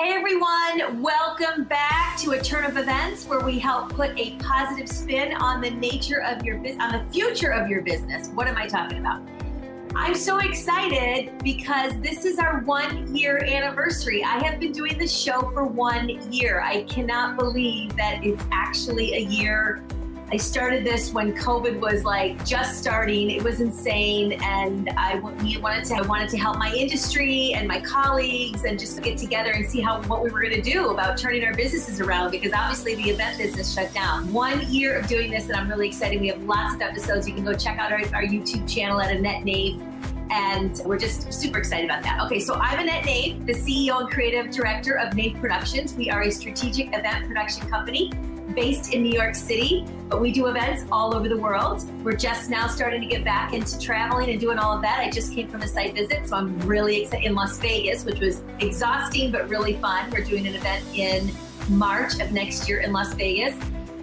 Hey everyone, welcome back to a turn of events where we help put a positive spin on the nature of your business, on the future of your business. What am I talking about? I'm so excited because this is our one year anniversary. I have been doing this show for one year. I cannot believe that it's actually a year I started this when COVID was like just starting. It was insane, and I wanted to I wanted to help my industry and my colleagues, and just get together and see how what we were going to do about turning our businesses around. Because obviously the event business shut down. One year of doing this, and I'm really excited. We have lots of episodes. You can go check out our, our YouTube channel at Annette Naif and we're just super excited about that. Okay, so I'm Annette Naif, the CEO and creative director of Naif Productions. We are a strategic event production company based in New York City, but we do events all over the world. We're just now starting to get back into traveling and doing all of that. I just came from a site visit, so I'm really excited in Las Vegas, which was exhausting but really fun. We're doing an event in March of next year in Las Vegas.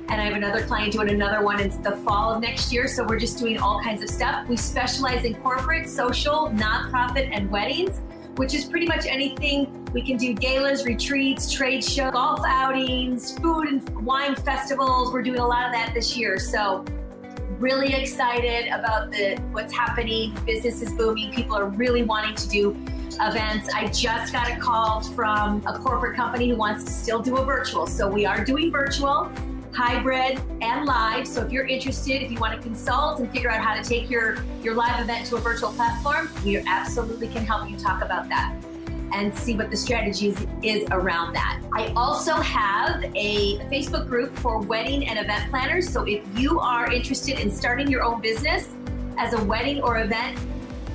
And I have another client doing another one in the fall of next year. So we're just doing all kinds of stuff. We specialize in corporate, social, nonprofit, and weddings which is pretty much anything. We can do galas, retreats, trade shows, golf outings, food and wine festivals. We're doing a lot of that this year. So really excited about the what's happening. Business is booming. People are really wanting to do events. I just got a call from a corporate company who wants to still do a virtual. So we are doing virtual hybrid, and live. So if you're interested, if you want to consult and figure out how to take your, your live event to a virtual platform, we absolutely can help you talk about that and see what the strategy is, is around that. I also have a Facebook group for wedding and event planners. So if you are interested in starting your own business as a wedding or event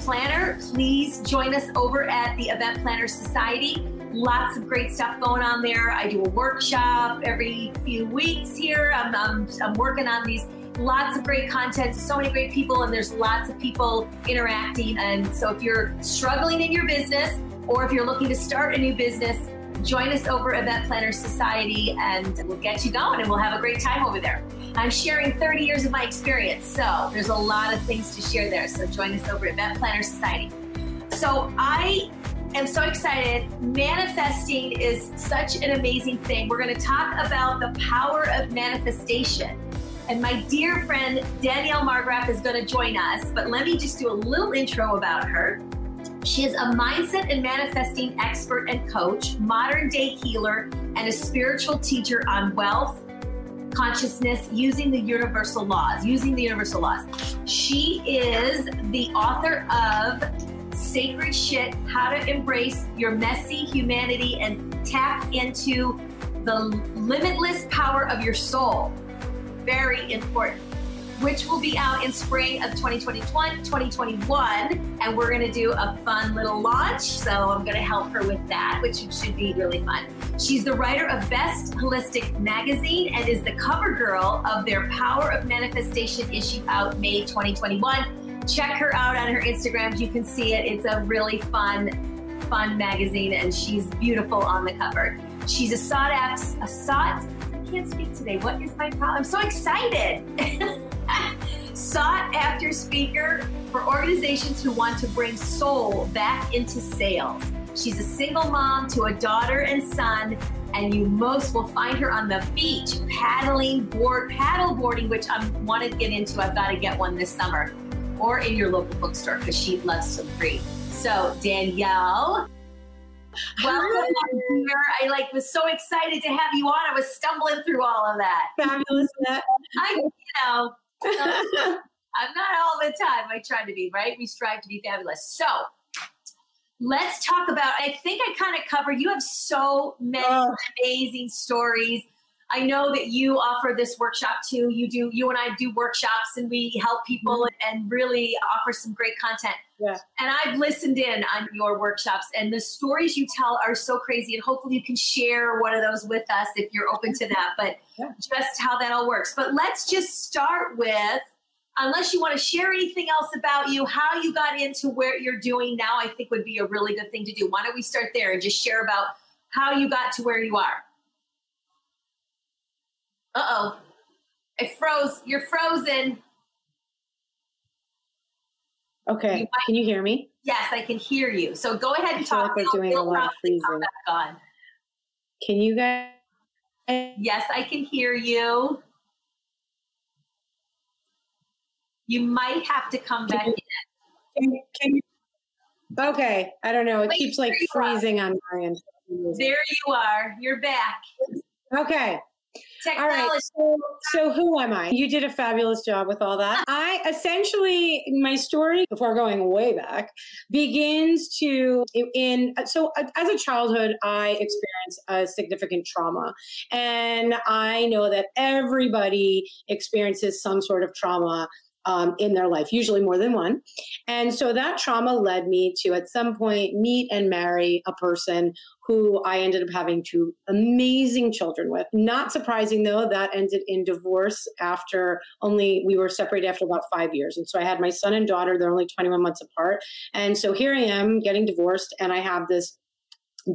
planner, please join us over at the Event Planner Society. Lots of great stuff going on there. I do a workshop every few weeks here. I'm, I'm, I'm working on these lots of great content, so many great people, and there's lots of people interacting. And so if you're struggling in your business or if you're looking to start a new business, join us over Event Planner Society and we'll get you going and we'll have a great time over there. I'm sharing 30 years of my experience, so there's a lot of things to share there. So join us over Event Planner Society. So I am so excited. Manifesting is such an amazing thing. We're going to talk about the power of manifestation. And my dear friend Danielle Marggraf is going to join us, but let me just do a little intro about her. She is a mindset and manifesting expert and coach, modern day healer, and a spiritual teacher on wealth, consciousness using the universal laws, using the universal laws. She is the author of sacred shit, how to embrace your messy humanity and tap into the limitless power of your soul. Very important. Which will be out in spring of 2021, 2021. And we're to do a fun little launch. So I'm to help her with that, which should be really fun. She's the writer of Best Holistic Magazine and is the cover girl of their Power of Manifestation issue out May 2021 check her out on her Instagram. You can see it. It's a really fun, fun magazine, and she's beautiful on the cover. She's a sought after, a sought. I can't speak today. What is my problem? I'm so excited. sought after speaker for organizations who want to bring soul back into sales. She's a single mom to a daughter and son, and you most will find her on the beach paddling board paddle boarding, which I want to get into. I've got to get one this summer or in your local bookstore because she loves to read. So Danielle, welcome here. I like was so excited to have you on. I was stumbling through all of that. Fabulous. I, you know, I'm not all the time. I try to be right. We strive to be fabulous. So let's talk about. I think I kind of covered. You have so many oh. amazing stories I know that you offer this workshop too. You do, you and I do workshops and we help people mm-hmm. and really offer some great content. Yeah. And I've listened in on your workshops and the stories you tell are so crazy. And hopefully you can share one of those with us if you're open to that, but yeah. just how that all works. But let's just start with, unless you want to share anything else about you, how you got into where you're doing now, I think would be a really good thing to do. Why don't we start there and just share about how you got to where you are? Uh oh. I froze. You're frozen. Okay. You might, can you hear me? Yes, I can hear you. So go ahead and talk. Like doing a lot of freezing. Can you guys? Yes, I can hear you. You might have to come back in. Can, can you, okay, I don't know. It Wait, keeps like freezing on my end. There you are. You're back. Okay. Technology. All right. So, so, who am I? You did a fabulous job with all that. I essentially, my story, before going way back, begins to in. So, as a childhood, I experienced a significant trauma, and I know that everybody experiences some sort of trauma um, in their life, usually more than one. And so that trauma led me to at some point meet and marry a person who I ended up having two amazing children with. Not surprising though, that ended in divorce after only, we were separated after about five years. And so I had my son and daughter, they're only 21 months apart. And so here I am getting divorced, and I have this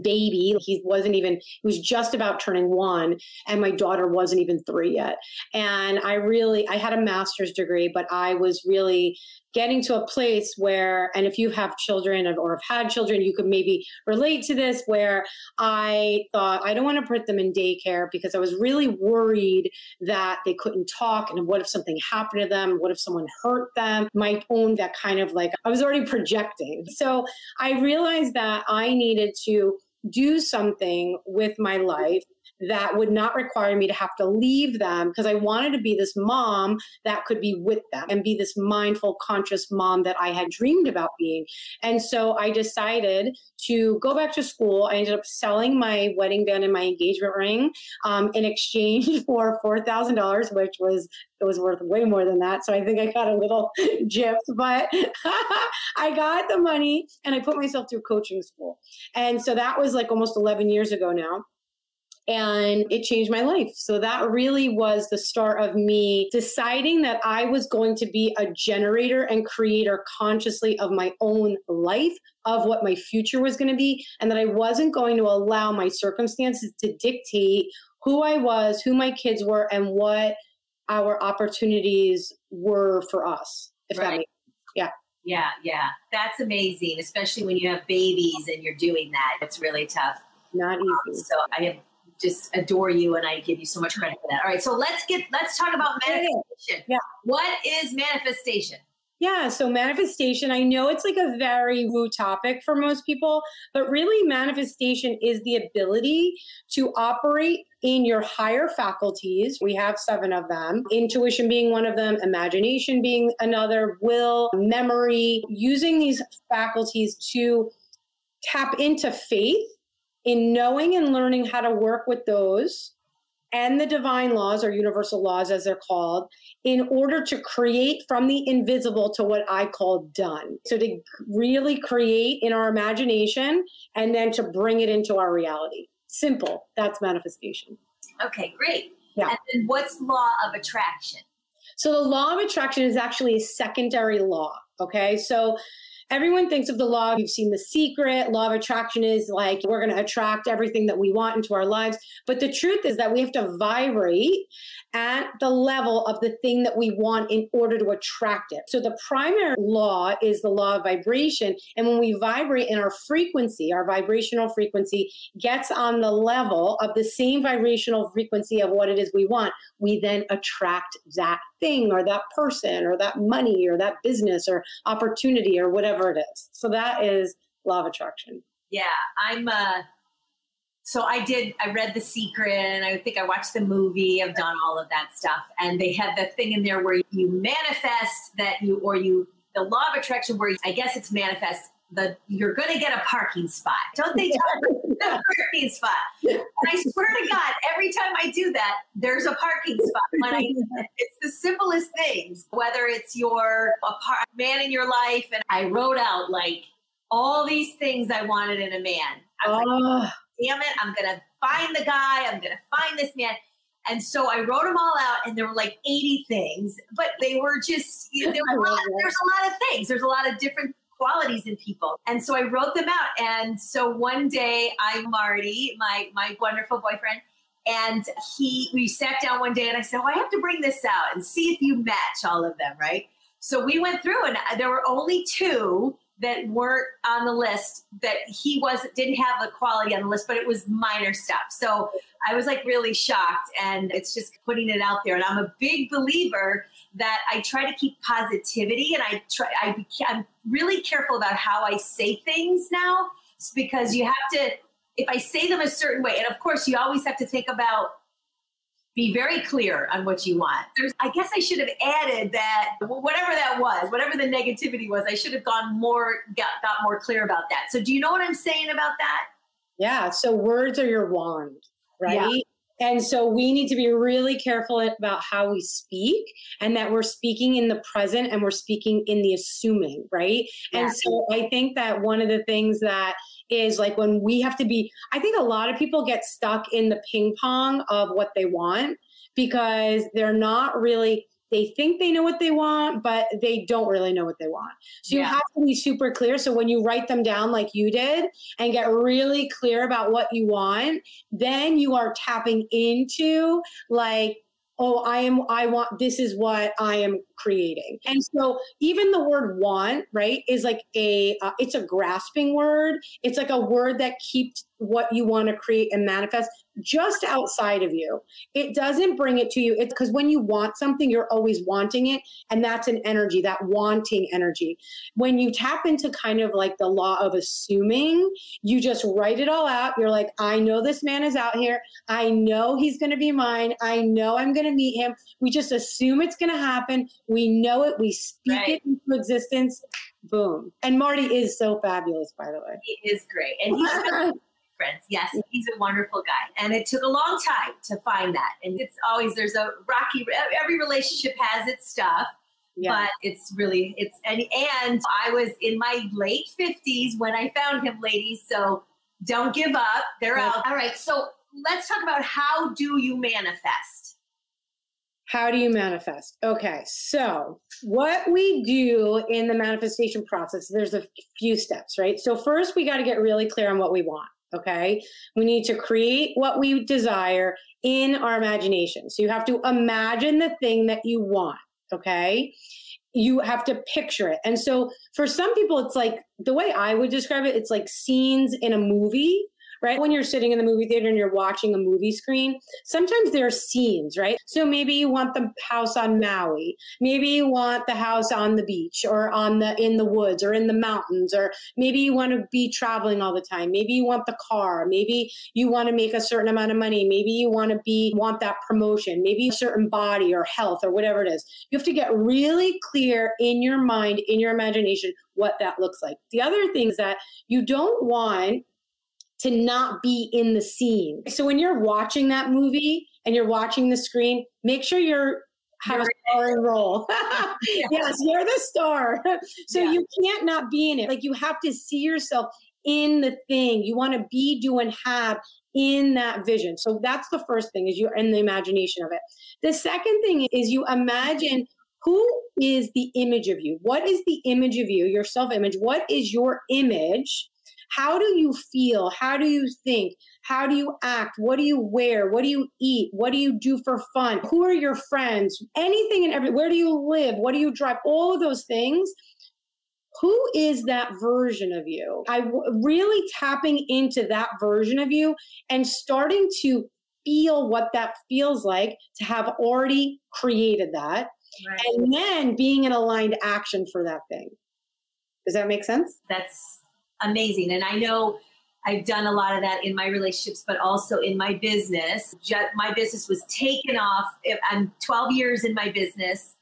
baby. He wasn't even, he was just about turning one, and my daughter wasn't even three yet. And I really, I had a master's degree, but I was really getting to a place where, and if you have children or have had children, you could maybe relate to this, where I thought, I don't want to put them in daycare because I was really worried that they couldn't talk. And what if something happened to them? What if someone hurt them? My own, that kind of like, I was already projecting. So I realized that I needed to do something with my life that would not require me to have to leave them because I wanted to be this mom that could be with them and be this mindful, conscious mom that I had dreamed about being. And so I decided to go back to school. I ended up selling my wedding band and my engagement ring um, in exchange for $4,000, which was it was worth way more than that. So I think I got a little gypped, but I got the money and I put myself through coaching school. And so that was like almost 11 years ago now and it changed my life. So that really was the start of me deciding that I was going to be a generator and creator consciously of my own life, of what my future was going to be, and that I wasn't going to allow my circumstances to dictate who I was, who my kids were, and what our opportunities were for us. If right. that makes yeah. Yeah, yeah. That's amazing, especially when you have babies and you're doing that. It's really tough. Not easy. Um, so I have just adore you and I give you so much credit for that. All right, so let's get let's talk about manifestation. Yeah. What is manifestation? Yeah, so manifestation, I know it's like a very woo topic for most people, but really manifestation is the ability to operate in your higher faculties. We have seven of them, intuition being one of them, imagination being another, will, memory, using these faculties to tap into faith in knowing and learning how to work with those and the divine laws or universal laws as they're called in order to create from the invisible to what I call done. So to really create in our imagination and then to bring it into our reality. Simple. That's manifestation. Okay, great. Yeah. And then what's law of attraction? So the law of attraction is actually a secondary law. Okay. So everyone thinks of the law. You've seen The Secret. Law of attraction is like we're going to attract everything that we want into our lives. But the truth is that we have to vibrate at the level of the thing that we want in order to attract it. So the primary law is the law of vibration. And when we vibrate in our frequency, our vibrational frequency gets on the level of the same vibrational frequency of what it is we want, we then attract that thing or that person or that money or that business or opportunity or whatever it is. So that is law of attraction. Yeah, I'm uh so I did I read The Secret and I think I watched the movie, I've done all of that stuff and they had the thing in there where you manifest that you or you the law of attraction where I guess it's manifest the you're going to get a parking spot. Don't they talk the parking spot? And I swear to God, every time I do that, there's a parking spot. When I, it's the simplest things, whether it's your a par- man in your life, and I wrote out like all these things I wanted in a man. I was oh. like, damn it, I'm going to find the guy. I'm going to find this man. And so I wrote them all out, and there were like 80 things, but they were just, you know, there was a lot, there's a lot of things. There's a lot of different qualities in people. And so I wrote them out. And so one day I'm Marty, my my wonderful boyfriend, and he we sat down one day and I said, Oh, I have to bring this out and see if you match all of them, right? So we went through and there were only two that weren't on the list that he was didn't have the quality on the list, but it was minor stuff. So I was like really shocked, and it's just putting it out there. And I'm a big believer that I try to keep positivity, and I try. I, I'm really careful about how I say things now, because you have to. If I say them a certain way, and of course you always have to think about be very clear on what you want. There's, I guess I should have added that whatever that was, whatever the negativity was, I should have gone more, got, got more clear about that. So, do you know what I'm saying about that? Yeah. So, words are your wand, right? Yeah. And so we need to be really careful about how we speak and that we're speaking in the present and we're speaking in the assuming, right? Yeah. And so I think that one of the things that is like when we have to be, I think a lot of people get stuck in the ping pong of what they want because they're not really they think they know what they want, but they don't really know what they want. So you yeah. have to be super clear. So when you write them down like you did and get really clear about what you want, then you are tapping into like oh i am i want this is what i am creating and so even the word want right is like a uh, it's a grasping word it's like a word that keeps what you want to create and manifest just outside of you. It doesn't bring it to you. It's because when you want something, you're always wanting it. And that's an energy, that wanting energy. When you tap into kind of like the law of assuming, you just write it all out. You're like, I know this man is out here. I know he's going to be mine. I know I'm going to meet him. We just assume it's going to happen. We know it. We speak right. it into existence. Boom. And Marty is so fabulous, by the way. He is great. And he's friends. Yes, he's a wonderful guy. And it took a long time to find that. And it's always, there's a rocky, every relationship has its stuff. Yeah. But it's really, it's, and, and I was in my late 50s when I found him, ladies. So don't give up. They're out. All right. So let's talk about how do you manifest? How do you manifest? Okay, so what we do in the manifestation process, there's a few steps, right? So, first, we got to get really clear on what we want. Okay. We need to create what we desire in our imagination. So you have to imagine the thing that you want. Okay. You have to picture it. And so for some people, it's like the way I would describe it, it's like scenes in a movie right? When you're sitting in the movie theater and you're watching a movie screen, sometimes there are scenes, right? So maybe you want the house on Maui, maybe you want the house on the beach or on the in the woods or in the mountains, or maybe you want to be traveling all the time. Maybe you want the car, maybe you want to make a certain amount of money, maybe you want to be want that promotion, maybe a certain body or health or whatever it is. You have to get really clear in your mind, in your imagination, what that looks like. The other thing is that you don't want to not be in the scene. So when you're watching that movie and you're watching the screen, make sure you're have a starring role. yes, you're the star. so yeah. you can't not be in it. Like you have to see yourself in the thing. You want to be, do, and have in that vision. So that's the first thing is you're in the imagination of it. The second thing is you imagine who is the image of you? What is the image of you, your self image? What is your image? How do you feel? How do you think? How do you act? What do you wear? What do you eat? What do you do for fun? Who are your friends? Anything and every where do you live? What do you drive? All of those things. Who is that version of you? I w- really tapping into that version of you and starting to feel what that feels like to have already created that. Right. And then being in aligned action for that thing. Does that make sense? That's amazing. And I know I've done a lot of that in my relationships, but also in my business. My business was taken off. I'm 12 years in my business,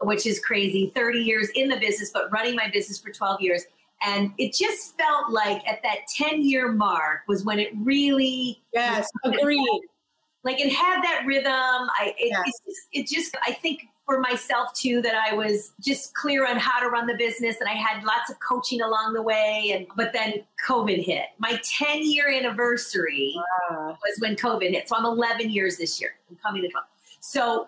which is crazy. 30 years in the business, but running my business for 12 years. And it just felt like at that 10 year mark was when it really. Yes, agreed. Like it had that rhythm. I it, yes. it, just, it just I think for myself too that I was just clear on how to run the business and I had lots of coaching along the way and but then COVID hit. My 10 year anniversary wow. was when COVID hit. So I'm 11 years this year. I'm coming to 12. So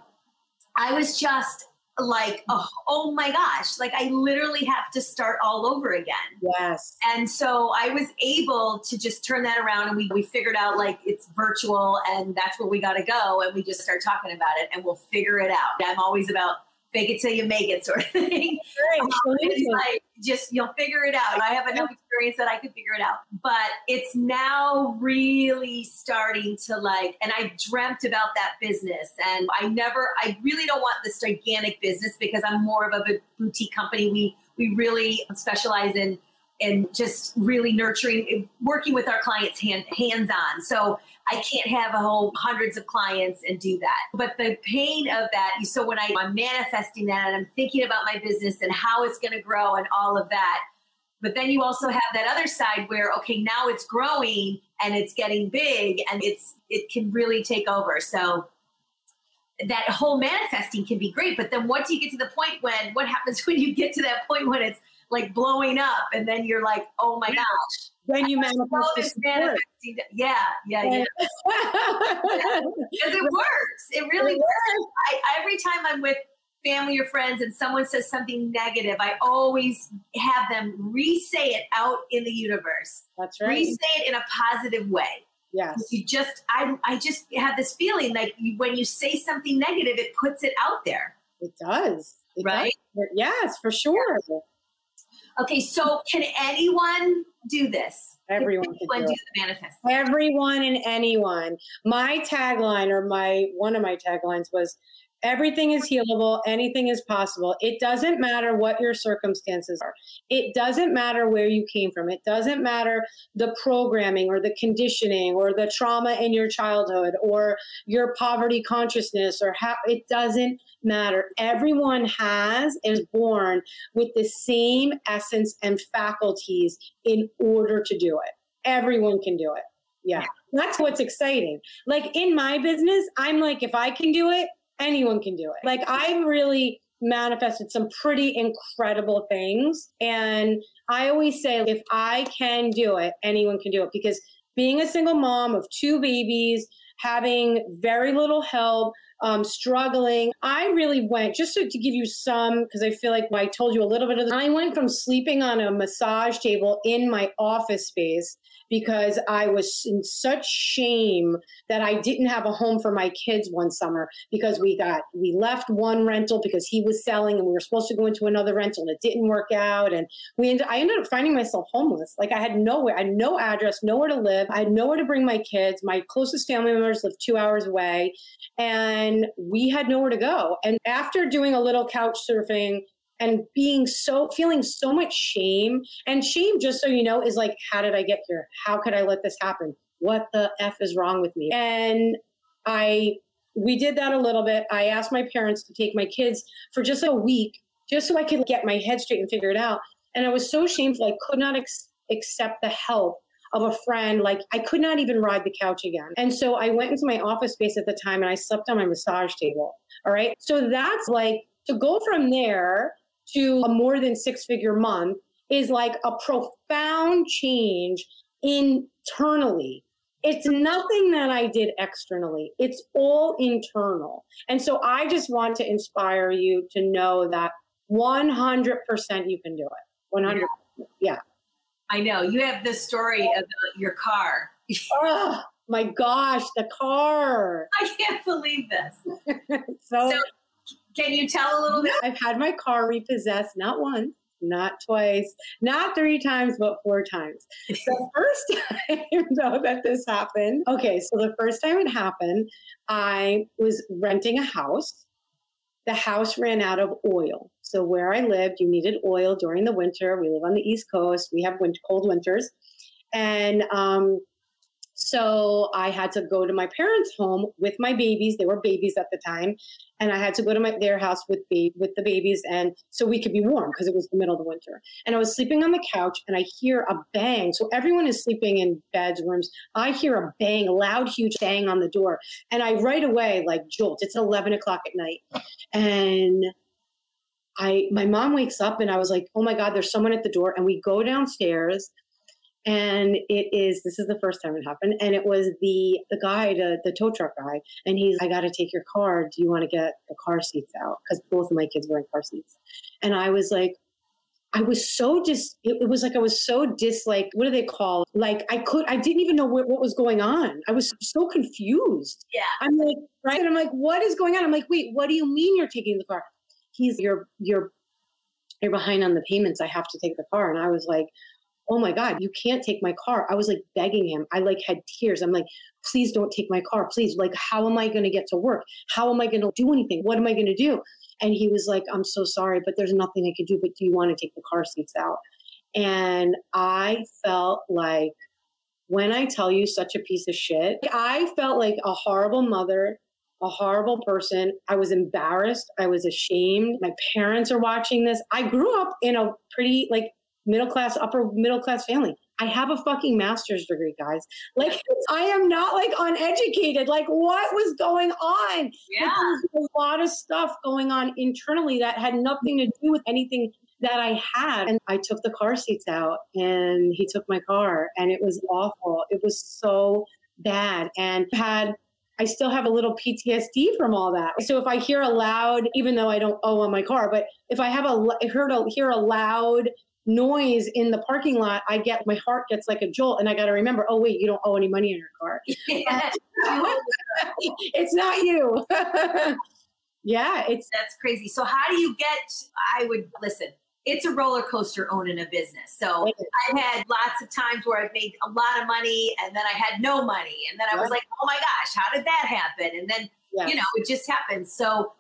I was just like, mm. oh, oh, my gosh, like I literally have to start all over again. Yes. And so I was able to just turn that around and we, we figured out like it's virtual and that's where we got to go. And we just start talking about it and we'll figure it out. I'm always about fake it till you make it sort of thing. Right, um, like just you'll figure it out. I have enough experience that I could figure it out. But it's now really starting to like, and I dreamt about that business. And I never, I really don't want this gigantic business because I'm more of a boutique company. We we really specialize in and just really nurturing, eh, working with our clients hand, hands on. So I can't have a whole hundreds of clients and do that. But the pain of that, so when I, I'm manifesting that and I'm thinking about my business and how it's going to grow and all of that. But then you also have that other side where, okay, now it's growing and it's getting big and it's it can really take over. So that whole manifesting can be great. But then once you get to the point when what happens when you get to that point when it's like blowing up and then you're like, oh my gosh. When you manifest manifesting. Yeah, yeah, yeah. Because it works. It really it works. I, every time I'm with family or friends and someone says something negative, I always have them re-say it out in the universe. That's right. Re-say it in a positive way. Yes. You just, I, I just have this feeling like you, when you say something negative, it puts it out there. It does. It right? Does. Yes, for sure. Okay, so can anyone do this? Everyone can, anyone do, do the manifest. Everyone and anyone. My tagline, or my one of my taglines, was Everything is healable. Anything is possible. It doesn't matter what your circumstances are. It doesn't matter where you came from. It doesn't matter the programming or the conditioning or the trauma in your childhood or your poverty consciousness or how it doesn't matter. Everyone has is born with the same essence and faculties in order to do it. Everyone can do it. Yeah. That's what's exciting. Like in my business, I'm like, if I can do it, anyone can do it. Like I've really manifested some pretty incredible things. And I always say, if I can do it, anyone can do it because being a single mom of two babies, having very little help, um, struggling. I really went, just to, to give you some, because I feel like I told you a little bit of this, I went from sleeping on a massage table in my office space because I was in such shame that I didn't have a home for my kids one summer because we got we left one rental because he was selling and we were supposed to go into another rental and it didn't work out and we ended, I ended up finding myself homeless. Like I had nowhere, I had no address, nowhere to live. I had nowhere to bring my kids. My closest family members lived two hours away and we had nowhere to go. And after doing a little couch surfing and being so feeling so much shame and shame just so you know is like how did i get here? How could i let this happen? What the f is wrong with me? And i we did that a little bit. I asked my parents to take my kids for just a week just so i could get my head straight and figure it out. And i was so shameful i could not ex- accept the help of a friend like i could not even ride the couch again. And so i went into my office space at the time and i slept on my massage table all right? So that's like to go from there to a more than six figure month is like a profound change internally. It's nothing that I did externally. It's all internal. And so I just want to inspire you to know that 100% you can do it. 100 yeah. yeah. I know. You have this story about your car. oh my gosh, the car. I can't believe this. so, so can you tell a little bit? I've had my car repossessed not once, not twice, not three times, but four times. The first time, though, that this happened, okay, so the first time it happened, I was renting a house. The house ran out of oil. So, where I lived, you needed oil during the winter. We live on the East Coast, we have winter, cold winters. And um, so I had to go to my parents' home with my babies. They were babies at the time, and I had to go to my their house with the with the babies, and so we could be warm because it was the middle of the winter. And I was sleeping on the couch, and I hear a bang. So everyone is sleeping in beds, rooms. I hear a bang, a loud, huge bang on the door, and I right away like jolt. It's eleven o'clock at night, and I my mom wakes up, and I was like, oh my god, there's someone at the door, and we go downstairs and it is this is the first time it happened and it was the the guy the, the tow truck guy and he's i got to take your car. Do you want to get the car seats out? Because both of my kids were in car seats. And i was like i was so dis it, was like i was so dis like what do they call like i could i didn't even know what, what was going on. I was so confused. Yeah. I'm like right? And i'm like what is going on? I'm like wait what do you mean you're taking the car? He's you're you're you're behind on the payments. I have to take the car. And I was like, oh my God, you can't take my car. I was like begging him. I like had tears. I'm like, please don't take my car. Please. Like, how am I going to get to work? How am I going to do anything? What am I going to do? And he was like, I'm so sorry, but there's nothing I can do. But do you want to take the car seats out? And I felt like, when I tell you such a piece of shit, I felt like a horrible mother, a horrible person. I was embarrassed. I was ashamed. My parents are watching this. I grew up in a pretty like middle class, upper middle class family. I have a fucking master's degree, guys. Like, I am not like uneducated. Like, what was going on? Yeah. Like, a lot of stuff going on internally that had nothing to do with anything that I had. And I took the car seats out and he took my car and it was awful. It was so bad and had I still have a little PTSD from all that. So if I hear a loud, even though I don't owe on my car, but if I have a heard a hear a loud noise in the parking lot, I get my heart gets like a jolt, and I got to remember, oh wait, you don't owe any money in your car. it's not you. yeah, it's that's crazy. So how do you get? I would listen. It's a roller coaster owning a business. So I've had lots of times where I've made a lot of money and then I had no money. And then I was like, oh my gosh, how did that happen? And then, yeah. you know, it just happens. So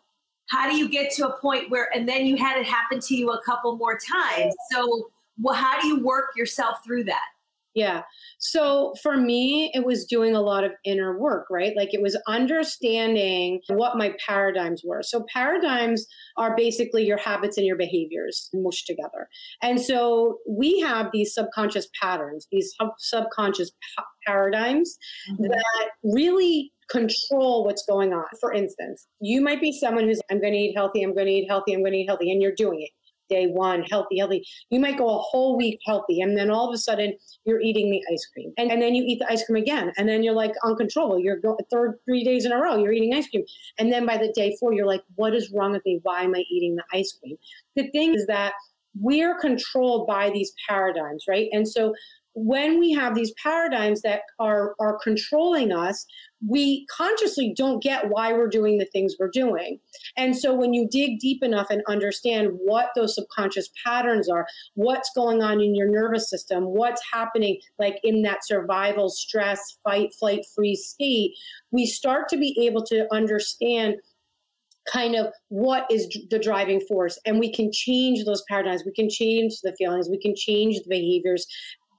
how do you get to a point where and then you had it happen to you a couple more times. So well, how do you work yourself through that yeah so for me it was doing a lot of inner work right like it was understanding what my paradigms were so paradigms are basically your habits and your behaviors mushed together and so we have these subconscious patterns these subconscious pa- paradigms mm-hmm. that really control what's going on. For instance, you might be someone who's, I'm going to eat healthy, I'm going to eat healthy, I'm going to eat healthy, and you're doing it. Day one, healthy, healthy. You might go a whole week healthy, and then all of a sudden you're eating the ice cream, and, and then you eat the ice cream again, and then you're like uncontrollable. You're go- third three days in a row, you're eating ice cream, and then by the day four, you're like, what is wrong with me? Why am I eating the ice cream? The thing is that we're controlled by these paradigms, right? And so when we have these paradigms that are are controlling us we consciously don't get why we're doing the things we're doing. And so when you dig deep enough and understand what those subconscious patterns are what's going on in your nervous system what's happening like in that survival stress fight flight freeze state we start to be able to understand kind of what is the driving force. And we can change those paradigms. We can change the feelings. We can change the behaviors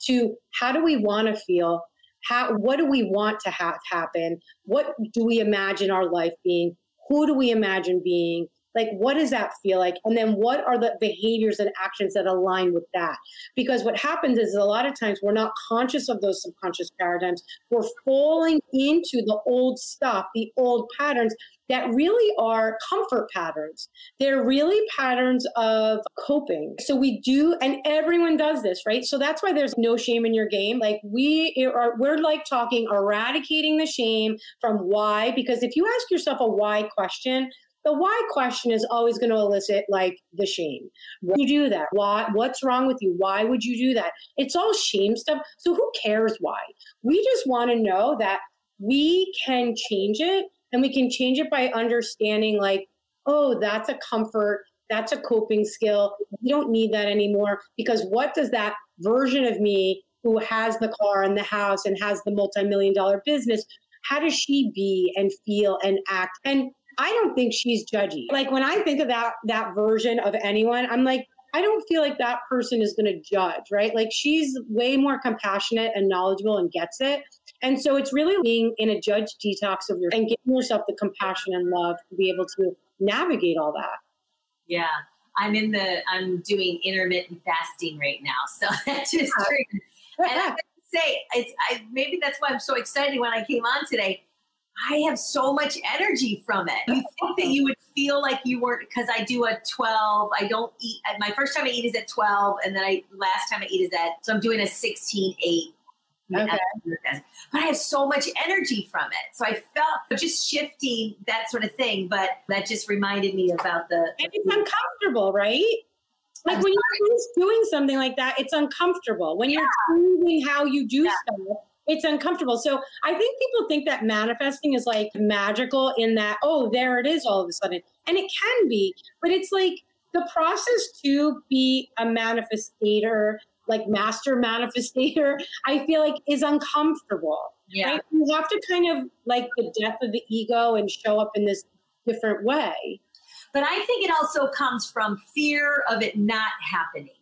to how do we want to feel? How what do we want to have happen? What do we imagine our life being? Who do we imagine being? Like what does that feel like? And then what are the behaviors and actions that align with that? Because what happens is a lot of times we're not conscious of those subconscious paradigms. We're falling into the old stuff the old patterns that really are comfort patterns. They're really patterns of coping. So we do, and everyone does this, right? So that's why there's no shame in your game. Like we are, we're like talking eradicating the shame from why, because if you ask yourself a why question, the why question is always going to elicit like the shame. Why you do that? Why? What's wrong with you? Why would you do that? It's all shame stuff. So who cares why? We just want to know that we can change it and we can change it by understanding, like, oh, that's a comfort, that's a coping skill. We don't need that anymore because what does that version of me who has the car and the house and has the multi million dollar business, how does she be and feel and act? And I don't think she's judgy. Like when I think of that that version of anyone, I'm like, I don't feel like that person is going to judge, right? Like she's way more compassionate and knowledgeable and gets it. And so it's really being in a judge detox of your and giving yourself the compassion and love to be able to navigate all that. Yeah. I'm in the I'm doing intermittent fasting right now. So that's just uh-huh. true. and I say it's I maybe that's why I'm so excited when I came on today. I have so much energy from it. You think that you would feel like you weren't because I do a 12. I don't eat. My first time I eat is at 12, and then I last time I eat is at. So I'm doing a 16 8 Okay. But I have so much energy from it. So I felt just shifting that sort of thing. But that just reminded me about the. And it's uncomfortable, right? Like I'm when you're doing something like that, it's uncomfortable. When yeah. you're changing how you do yeah. stuff, it's uncomfortable. So I think people think that manifesting is like magical in that, oh, there it is all of a sudden. And it can be, but it's like the process to be a manifestator, like master manifestator, I feel like is uncomfortable. Yeah. Right? You have to kind of like the death of the ego and show up in this different way. But I think it also comes from fear of it not happening.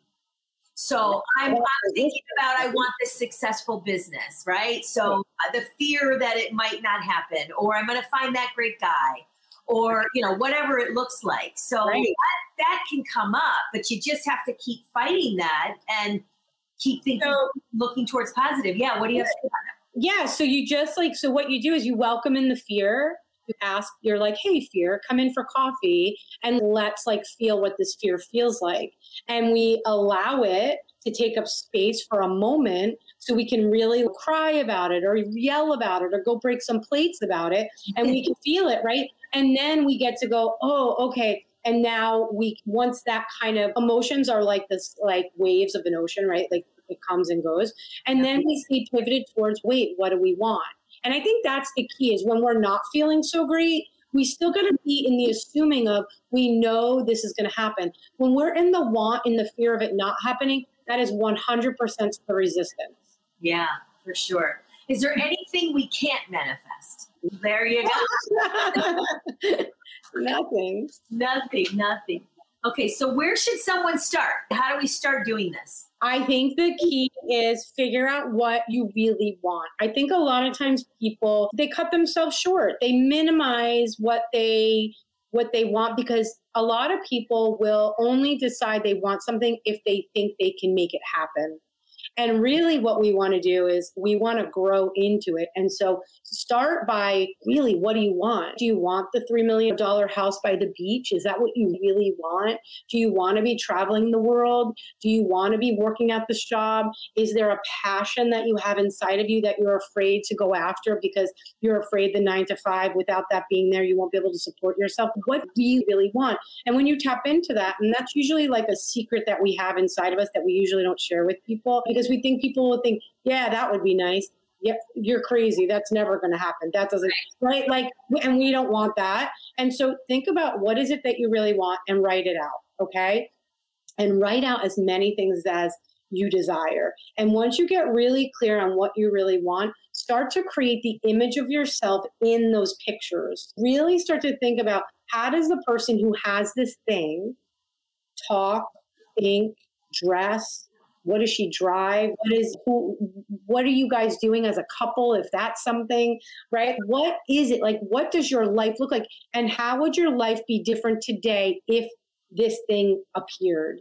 So I'm, I'm thinking about I want this successful business, right? So uh, the fear that it might not happen, or I'm going to find that great guy, or you know whatever it looks like. So right. that, that can come up, but you just have to keep fighting that and keep thinking, so, looking towards positive. Yeah. What do you have to say Yeah. So you just like so what you do is you welcome in the fear you ask, you're like, hey, fear, come in for coffee and let's like feel what this fear feels like. And we allow it to take up space for a moment so we can really cry about it or yell about it or go break some plates about it and we can feel it, right? And then we get to go, oh, okay. And now we, once that kind of emotions are like this, like waves of an ocean, right? Like it comes and goes. And then we see pivoted towards, wait, what do we want? And I think that's the key is when we're not feeling so great, we still got to be in the assuming of we know this is going to happen. When we're in the want, in the fear of it not happening, that is 100% the resistance. Yeah, for sure. Is there anything we can't manifest? There you go. nothing. Nothing, nothing. Okay, so where should someone start? How do we start doing this? I think the key is figure out what you really want. I think a lot of times people they cut themselves short. They minimize what they what they want because a lot of people will only decide they want something if they think they can make it happen. And really, what we want to do is we want to grow into it. And so, start by really, what do you want? Do you want the $3 million house by the beach? Is that what you really want? Do you want to be traveling the world? Do you want to be working at this job? Is there a passion that you have inside of you that you're afraid to go after because you're afraid the nine to five, without that being there, you won't be able to support yourself? What do you really want? And when you tap into that, and that's usually like a secret that we have inside of us that we usually don't share with people because because we think people will think, yeah, that would be nice. Yep, you're crazy. That's never going to happen. That doesn't, right? Like, and we don't want that. And so think about what is it that you really want and write it out. Okay. And write out as many things as you desire. And once you get really clear on what you really want, start to create the image of yourself in those pictures. Really start to think about how does the person who has this thing talk, think, dress, what does she drive? What is who what are you guys doing as a couple if that's something right? What is it like what does your life look like? And how would your life be different today if this thing appeared?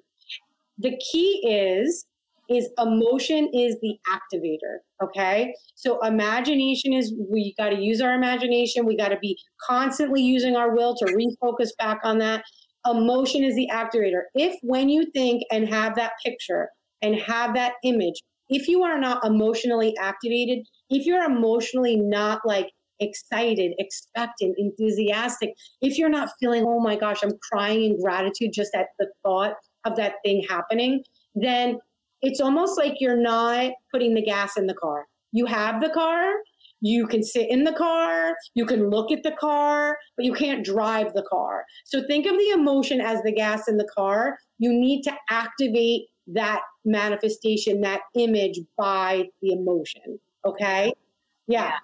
The key is is emotion is the activator okay? So imagination is we got to use our imagination we got to be constantly using our will to refocus back on that. Emotion is the activator. If when you think and have that picture and have that image. If you are not emotionally activated, if you're emotionally not like excited, expectant, enthusiastic, if you're not feeling, oh my gosh, I'm crying in gratitude just at the thought of that thing happening, then it's almost like you're not putting the gas in the car. You have the car, you can sit in the car, you can look at the car, but you can't drive the car. So think of the emotion as the gas in the car. You need to activate that manifestation, that image by the emotion. Okay. Yeah. yeah.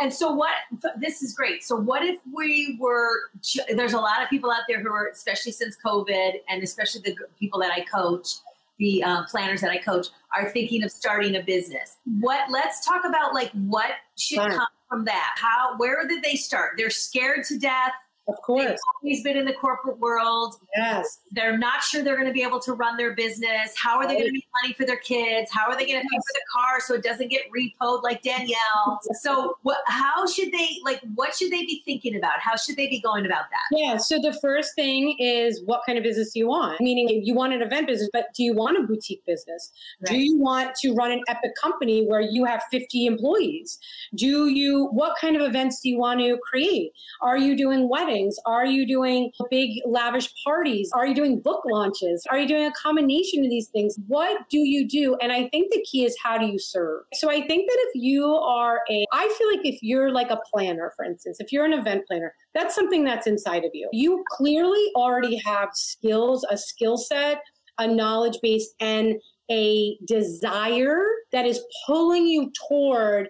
And so, what this is great. So, what if we were? There's a lot of people out there who are, especially since COVID, and especially the people that I coach, the uh, planners that I coach, are thinking of starting a business. What? Let's talk about like what should come from that. How? Where did they start? They're scared to death of course. He's been in the corporate world. Yes. They're not sure they're going to be able to run their business. How are they going to make money for their kids? How are they going to yes. pay for the car so it doesn't get repoed like Danielle? so what, how should they, like, what should they be thinking about? How should they be going about that? Yeah. So the first thing is what kind of business do you want? Meaning you want an event business, but do you want a boutique business? Right. Do you want to run an epic company where you have 50 employees? Do you, what kind of events do you want to create? Are you doing weddings? Are you doing big lavish parties? Are you doing book launches? Are you doing a combination of these things? What do you do? And I think the key is how do you serve? So I think that if you are a, I feel like if you're like a planner, for instance, if you're an event planner, that's something that's inside of you. You clearly already have skills, a skill set, a knowledge base, and a desire that is pulling you toward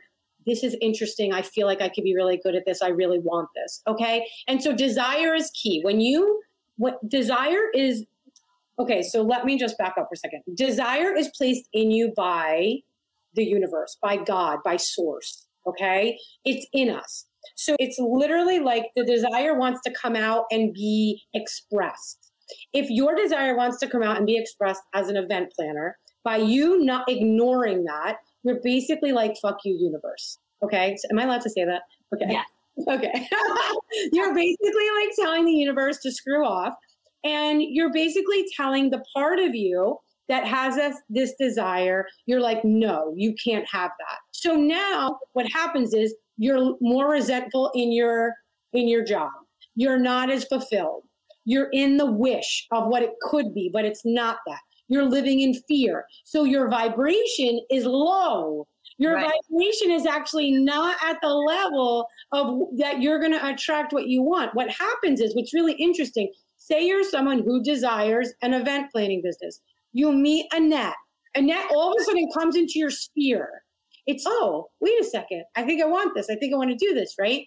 this is interesting. I feel like I could be really good at this. I really want this. Okay. And so desire is key. When you, what desire is, okay, so let me just back up for a second. Desire is placed in you by the universe, by God, by source. Okay. It's in us. So it's literally like the desire wants to come out and be expressed. If your desire wants to come out and be expressed as an event planner, by you not ignoring that, you're basically like, fuck you, universe. Okay. So am I allowed to say that? Okay. Yeah. Okay. you're basically like telling the universe to screw off. And you're basically telling the part of you that has this, this desire, you're like, no, you can't have that. So now what happens is you're more resentful in your in your job. You're not as fulfilled. You're in the wish of what it could be, but it's not that you're living in fear. So your vibration is low. Your right. vibration is actually not at the level of that you're going to attract what you want. What happens is what's really interesting. Say you're someone who desires an event planning business. You meet Annette. Annette all of a sudden comes into your sphere. It's, oh, wait a second. I think I want this. I think I want to do this, right?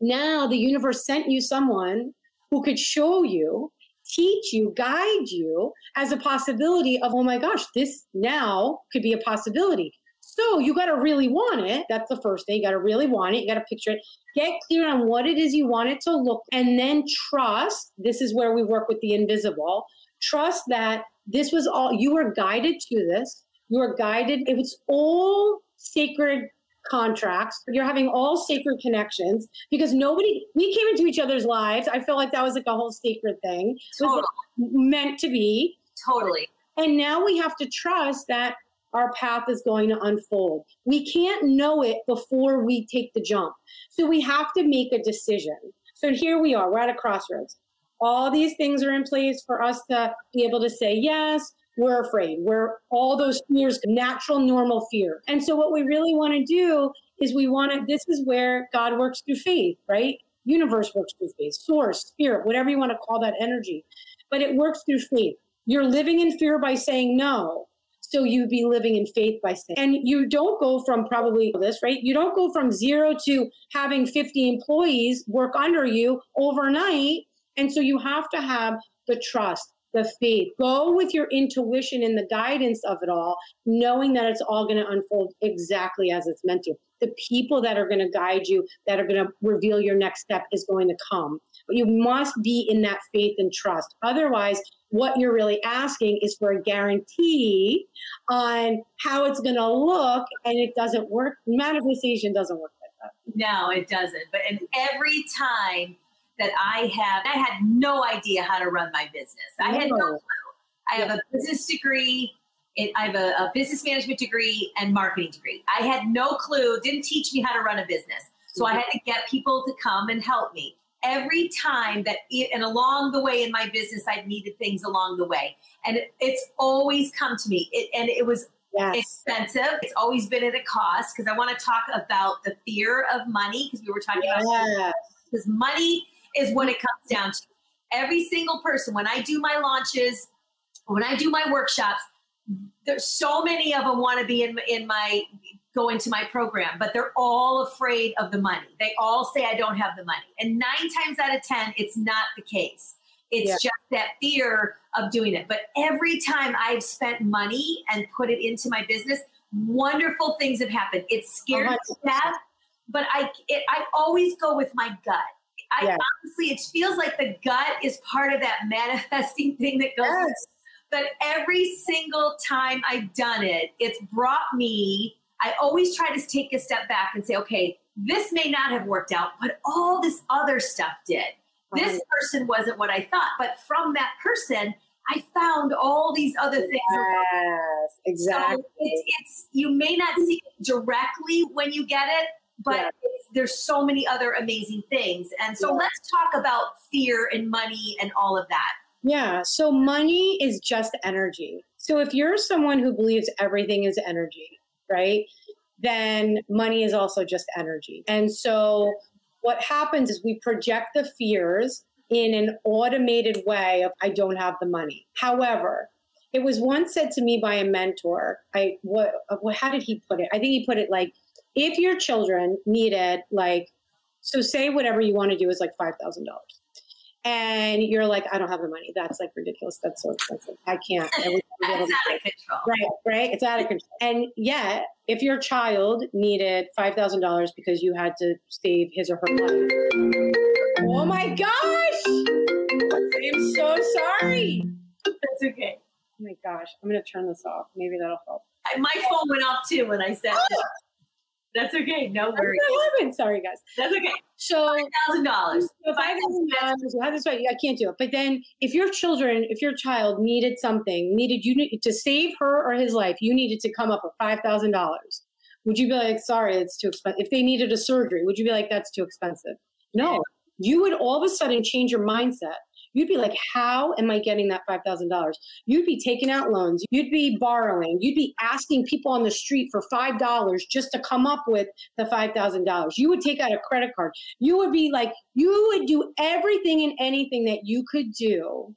Now the universe sent you someone who could show you teach you, guide you as a possibility of, oh my gosh, this now could be a possibility. So you got to really want it. That's the first thing. You got to really want it. You got to picture it. Get clear on what it is you want it to look, and then trust. This is where we work with the invisible. Trust that this was all you were guided to this. You were guided. It was all sacred contracts. You're having all sacred connections because nobody, we came into each other's lives. I feel like that was like a whole sacred thing. Totally. meant to be. Totally. And now we have to trust that our path is going to unfold. We can't know it before we take the jump. So we have to make a decision. So here we are, we're at a crossroads. All these things are in place for us to be able to say yes, we're afraid. We're all those fears, natural, normal fear. And so, what we really want to do is we want to, this is where God works through faith, right? Universe works through faith, source, spirit, whatever you want to call that energy. But it works through faith. You're living in fear by saying no. So you'd be living in faith by saying, and you don't go from probably this, right? You don't go from zero to having 50 employees work under you overnight. And so you have to have the trust, the faith. Go with your intuition and the guidance of it all, knowing that it's all going to unfold exactly as it's meant to. The people that are going to guide you, that are going to reveal your next step, is going to come. But you must be in that faith and trust. Otherwise, what you're really asking is for a guarantee on how it's going to look, and it doesn't work. Manifestation doesn't work like that. No, it doesn't. But and every time that I have, I had no idea how to run my business. I had no clue. I have a business degree. It, I have a, a, business management degree and marketing degree. I had no clue, didn't teach me how to run a business. So I mm-hmm. had to get people to come and help me. Every time that, it, and along the way in my business, I've needed things along the way. And it, it's always come to me. It, and it was yes. expensive. It's always been at a cost because I want to talk about the fear of money because we were talking yes. about because money is what it comes down to. Every single person, when I do my launches, when I do my workshops, there's so many of them want to be in, in my go into my program, but they're all afraid of the money. They all say I don't have the money. And nine times out of 10, it's not the case. It's yeah. just that fear of doing it. But every time I've spent money and put it into my business, wonderful things have happened. It's oh, scared me to death, but I it, I always go with my gut. I yes. honestly, it feels like the gut is part of that manifesting thing that goes. Yes. But every single time I've done it, it's brought me. I always try to take a step back and say, okay, this may not have worked out, but all this other stuff did. Right. This person wasn't what I thought, but from that person, I found all these other things. Yes, exactly. So it's, it's you may not see it directly when you get it, but yeah. there's so many other amazing things. And so yeah. let's talk about fear and money and all of that. Yeah. So money is just energy. So if you're someone who believes everything is energy, right? Then money is also just energy. And so what happens is we project the fears in an automated way of I don't have the money. However, it was once said to me by a mentor. I what, what how did he put it? I think he put it like if your children needed like so say whatever you want to do is like $5,000 and you're like, I don't have the money. That's like ridiculous. That's so expensive. I can't. I out of control. Right, right. It's out of control. And yet, if your child needed five thousand dollars because you had to save his or her life, oh my gosh! I'm so sorry. That's okay. Oh my gosh, I'm gonna turn this off. Maybe that'll help. My phone went off too when I said. Oh. That's okay. No worries. Sorry, guys. That's okay. So five thousand dollars. Five thousand dollars. Right. I can't do it. But then, if your children, if your child needed something, needed you to save her or his life, you needed to come up with five thousand dollars. Would you be like, sorry, it's too expensive? If they needed a surgery, would you be like, that's too expensive? No. You would all of a sudden change your mindset you'd be like, how am I getting that $5,000? You'd be taking out loans. You'd be borrowing. You'd be asking people on the street for $5 just to come up with the $5,000. You would take out a credit card. You would be like, you would do everything and anything that you could do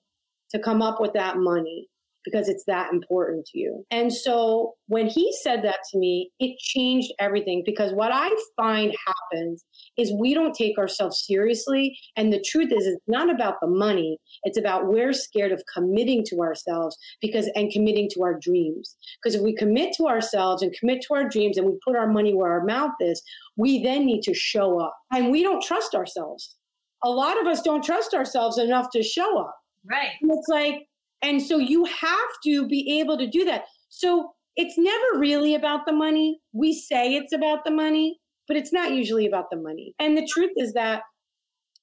to come up with that money because it's that important to you. And so when he said that to me, it changed everything because what I find happens is we don't take ourselves seriously. And the truth is, it's not about the money. It's about we're scared of committing to ourselves because and committing to our dreams. Because if we commit to ourselves and commit to our dreams and we put our money where our mouth is, we then need to show up. And we don't trust ourselves. A lot of us don't trust ourselves enough to show up. Right. And it's like, and so you have to be able to do that. So it's never really about the money. We say it's about the money, but it's not usually about the money. And the truth is that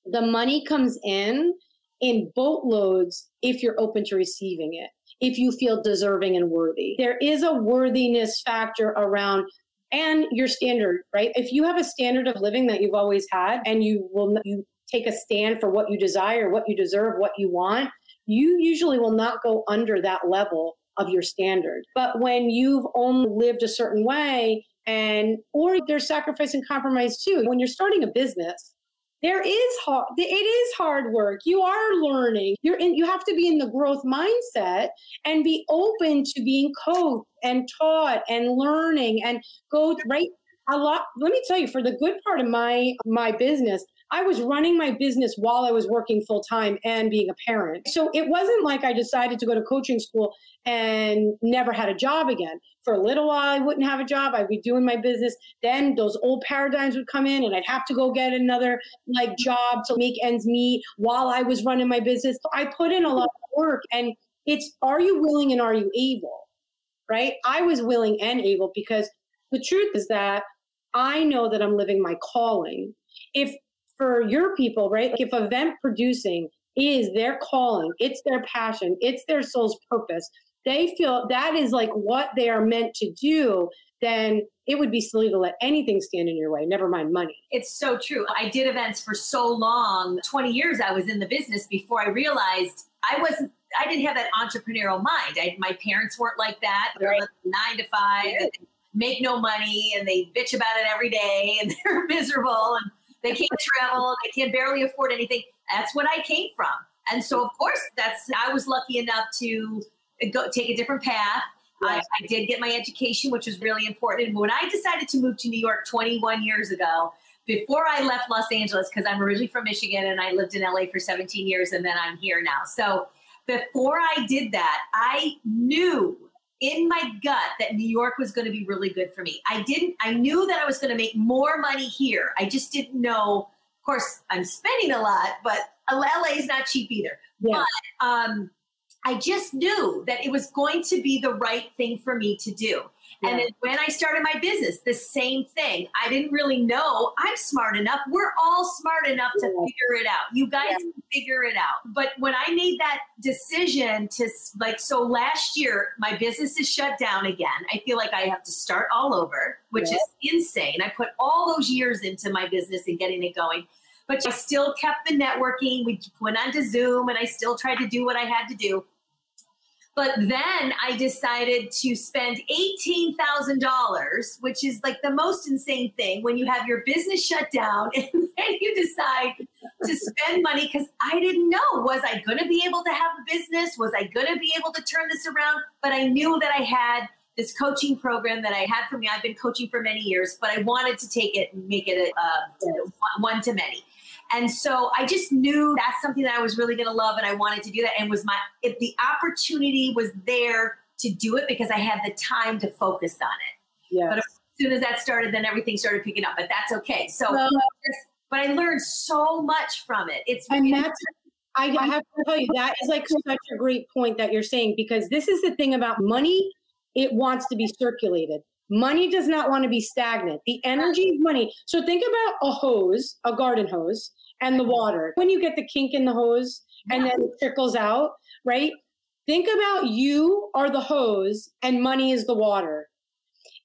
the money comes in in boatloads if you're open to receiving it, if you feel deserving and worthy. There is a worthiness factor around and your standard, right? If you have a standard of living that you've always had and you will you take a stand for what you desire, what you deserve, what you want, you usually will not go under that level of your standard. But when you've only lived a certain way and or there's sacrifice and compromise too. When you're starting a business, there is hard it is hard work. You are learning. You're in you have to be in the growth mindset and be open to being coached and taught and learning and go right a lot let me tell you for the good part of my my business I was running my business while I was working full time and being a parent. So it wasn't like I decided to go to coaching school and never had a job again. For a little while, I wouldn't have a job. I'd be doing my business. Then those old paradigms would come in and I'd have to go get another like job to make ends meet while I was running my business. I put in a lot of work and it's are you willing and are you able? Right? I was willing and able because the truth is that I know that I'm living my calling. If for your people, right? Like if event producing is their calling, it's their passion, it's their soul's purpose, they feel that is like what they are meant to do, then it would be silly to let anything stand in your way, never mind money. It's so true. I did events for so long 20 years I was in the business before I realized I wasn't. I didn't have that entrepreneurial mind. I, my parents weren't like that. They're right. nine to five, and make no money, and they bitch about it every day, and they're miserable. And they can't travel. They can barely afford anything. That's what I came from. And so, of course, that's I was lucky enough to go take a different path. I, I, did get my education, which was really important. And when I decided to move to New York 21 years ago, before I left Los Angeles, because I'm originally from Michigan and I lived in LA for 17 years and then I'm here now. So before I did that, I knew in my gut that New York was going to be really good for me. I didn't, I knew that I was going to make more money here. I just didn't know. Of course, I'm spending a lot, but LA is not cheap either. Yeah. But um, I just knew that it was going to be the right thing for me to do. Yeah. And then when I started my business, the same thing. I didn't really know I'm smart enough. We're all smart enough to figure it out. You guys yeah. can figure it out. But when I made that decision to like, so last year, my business is shut down again. I feel like I have to start all over, which yeah. is insane. I put all those years into my business and getting it going. But I still kept the networking. We went onto Zoom and I still tried to do what I had to do. But then I decided to spend $18,000, which is like the most insane thing when you have your business shut down and then you decide to spend money because I didn't know was I going to be able to have a business? Was I going to be able to turn this around? But I knew that I had this coaching program that I had for me. I've been coaching for many years, but I wanted to take it and make it a, one to many. And so I just knew that's something that I was really going to love and I wanted to do that. And was my, if the opportunity was there to do it because I had the time to focus on it. Yeah. But as soon as that started, then everything started picking up, but that's okay. So, well, but I learned so much from it. It's, and that's, I have to tell you, that is like such a great point that you're saying, because this is the thing about money. It wants to be circulated. Money does not want to be stagnant. The energy of money. So think about a hose, a garden hose and the water. When you get the kink in the hose and then it trickles out, right? Think about you are the hose and money is the water.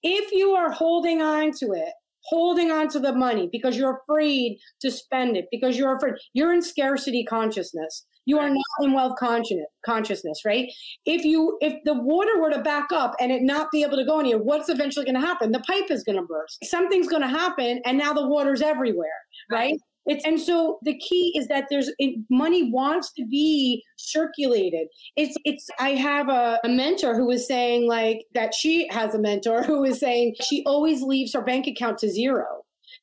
If you are holding on to it, holding on to the money because you're afraid to spend it, because you're afraid, you're in scarcity consciousness. You are not in wealth consciousness, right? If you if the water were to back up and it not be able to go anywhere, what's eventually going to happen? The pipe is going to burst. Something's going to happen, and now the water's everywhere, right? right? It's, and so the key is that there's it, money wants to be circulated. It's it's. I have a, a mentor who was saying like that she has a mentor who is saying she always leaves her bank account to zero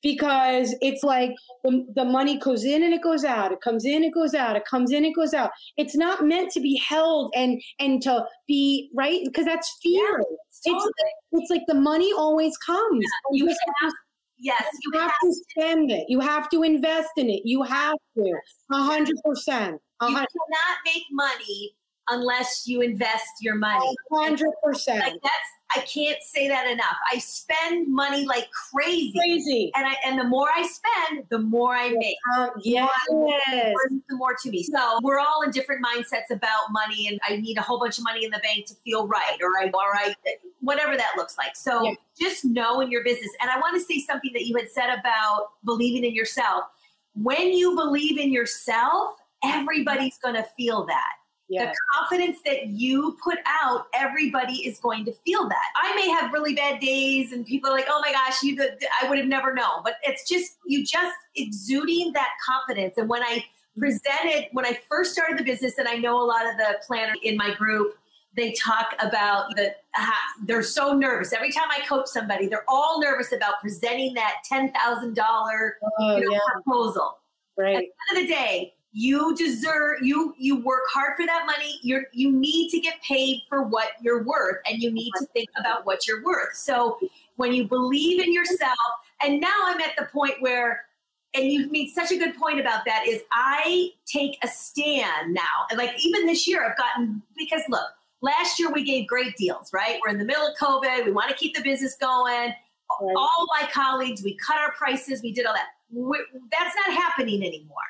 because it's like the, the money goes in and it goes out it comes in it goes out it comes in it goes out it's not meant to be held and and to be right because that's fear yeah, totally. it's, it's like the money always comes yeah, you have Yes, you, you have, have, to spend it. You have to invest in it. You have to. A hundred percent. You cannot make money unless you invest your money. hundred percent. Like that's I can't say that enough. I spend money like crazy. Crazy. And I and the more I spend, the more I make. Um, yes. The more to me. So we're all in different mindsets about money and I need a whole bunch of money in the bank to feel right or I or I whatever that looks like. So just know in your business. And I want to say something that you had said about believing in yourself. When you believe in yourself, everybody's going to feel that. Yeah. The confidence that you put out, everybody is going to feel that. I may have really bad days, and people are like, "Oh my gosh, you!" I would have never known. But it's just you just exuding that confidence. And when I presented, when I first started the business, and I know a lot of the planners in my group, they talk about the they're so nervous every time I coach somebody. They're all nervous about presenting that ten thousand dollar oh, proposal. Right. At the end of the day, you deserve you you work hard for that money. You're you need to get paid for what you're worth and you need to think about what you're worth. So when you believe in yourself and now i'm at the point where and you made such a good point about that is i take a stand now. And like even this year i've gotten because look last year we gave great deals right? We're in the middle of covid. We want to keep the business going. All my colleagues we cut our prices. We did all that. We're, that's not happening anymore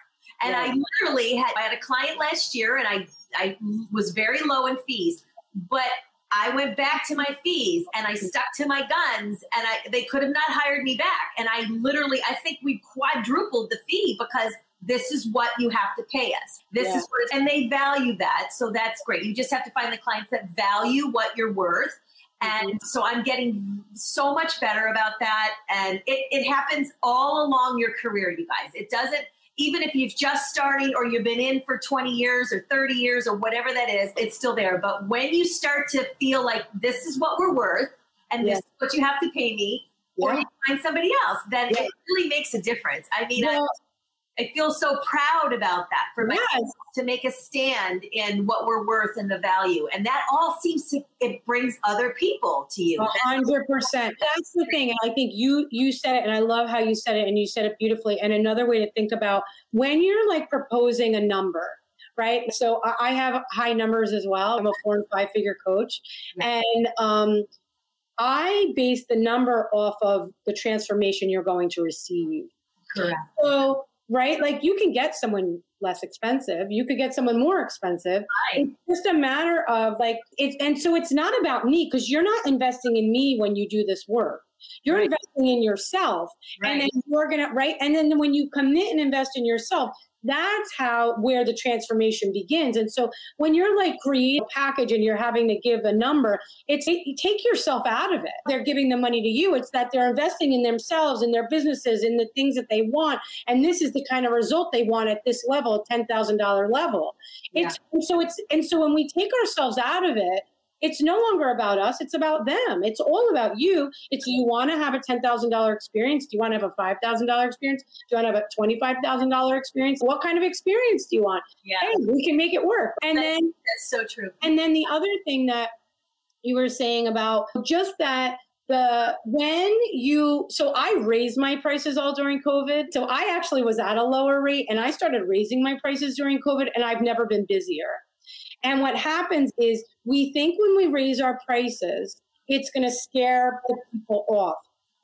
and yeah. I literally had I had a client last year and I I was very low in fees, but I went back to my fees and I stuck to my guns and I they could have not hired me back. And I literally I think we quadrupled the fee because this is what you have to pay us. This yeah. is what and they value that. So that's great. You just have to find the clients that value what you're worth. Mm-hmm. And so I'm getting so much better about that. And it, it happens all along your career, you guys. It doesn't even if you've just started or you've been in for 20 years or 30 years or whatever that is, it's still there. But when you start to feel like this is what we're worth and this is what you have to pay me, yeah. or you find somebody else, then yeah. it really makes a difference. I mean, well, I feel so proud about that for yes. to make a stand in what we're worth and the value. And that all seems to it brings other people to you. hundred percent. That's the thing. And I think you you said it and I love how you said it and you said it beautifully. And another way to think about when you're like proposing a number, right? So I have high numbers as well. I'm a four and five figure coach. And um, I base the number off of the transformation you're going to receive. Correct. So, right, like you can get someone less expensive, you could get someone more expensive. Right. It's just a matter of like, it's, and so it's not about me because you're not investing in me when you do this work. You're right. investing in yourself. Right. And then you're going to, right? And then when you commit and invest in yourself, that's how where the transformation begins. And so when you're like create a package and you're having to give a number it's take yourself out of it. They're giving the money to you. It's that they're investing in themselves in their businesses in the things that they want. And this is the kind of result they want at this level $10000 level. Yeah. it's so it's and so when we take ourselves out of it it's no longer about us it's about them. It's all about you. It's you want to have a $10000 experience? Do you want to have a $5000 experience? Do you want to have a $25000 experience? What kind of experience do you want? Yeah. Hey, we can make it work. And that's, then that's so true. and then the other thing that you were saying about just that the when you so I raised my prices all during COVID. So I actually was at a lower rate and I started raising my prices during COVID and I've never been busier. And what happens is we think when we raise our prices, it's going to scare the people off.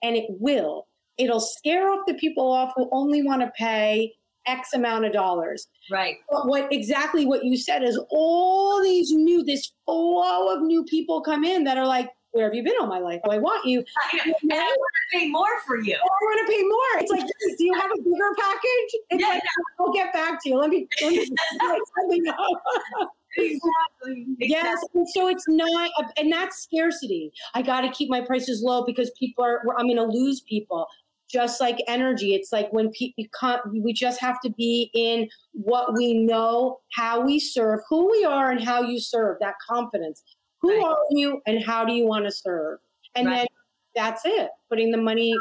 And it will. It'll scare off the people off who only want to pay X amount of dollars. Right. But what exactly what you said is all these new, this flow of new people come in that are like, where have you been all my life? Oh, I want you. I and I want to pay more for you. I want to pay more. It's like, do you have a bigger package? It's yeah, like, I'll get back to you. Let me, let me, let exactly. Yes. And so it's not, and that's scarcity. I got to keep my prices low because people are, I'm going to lose people. Just like energy, it's like when people can't, we just have to be in what we know, how we serve, who we are, and how you serve. That confidence. Who right. are you, and how do you want to serve? And right. then that's it putting the money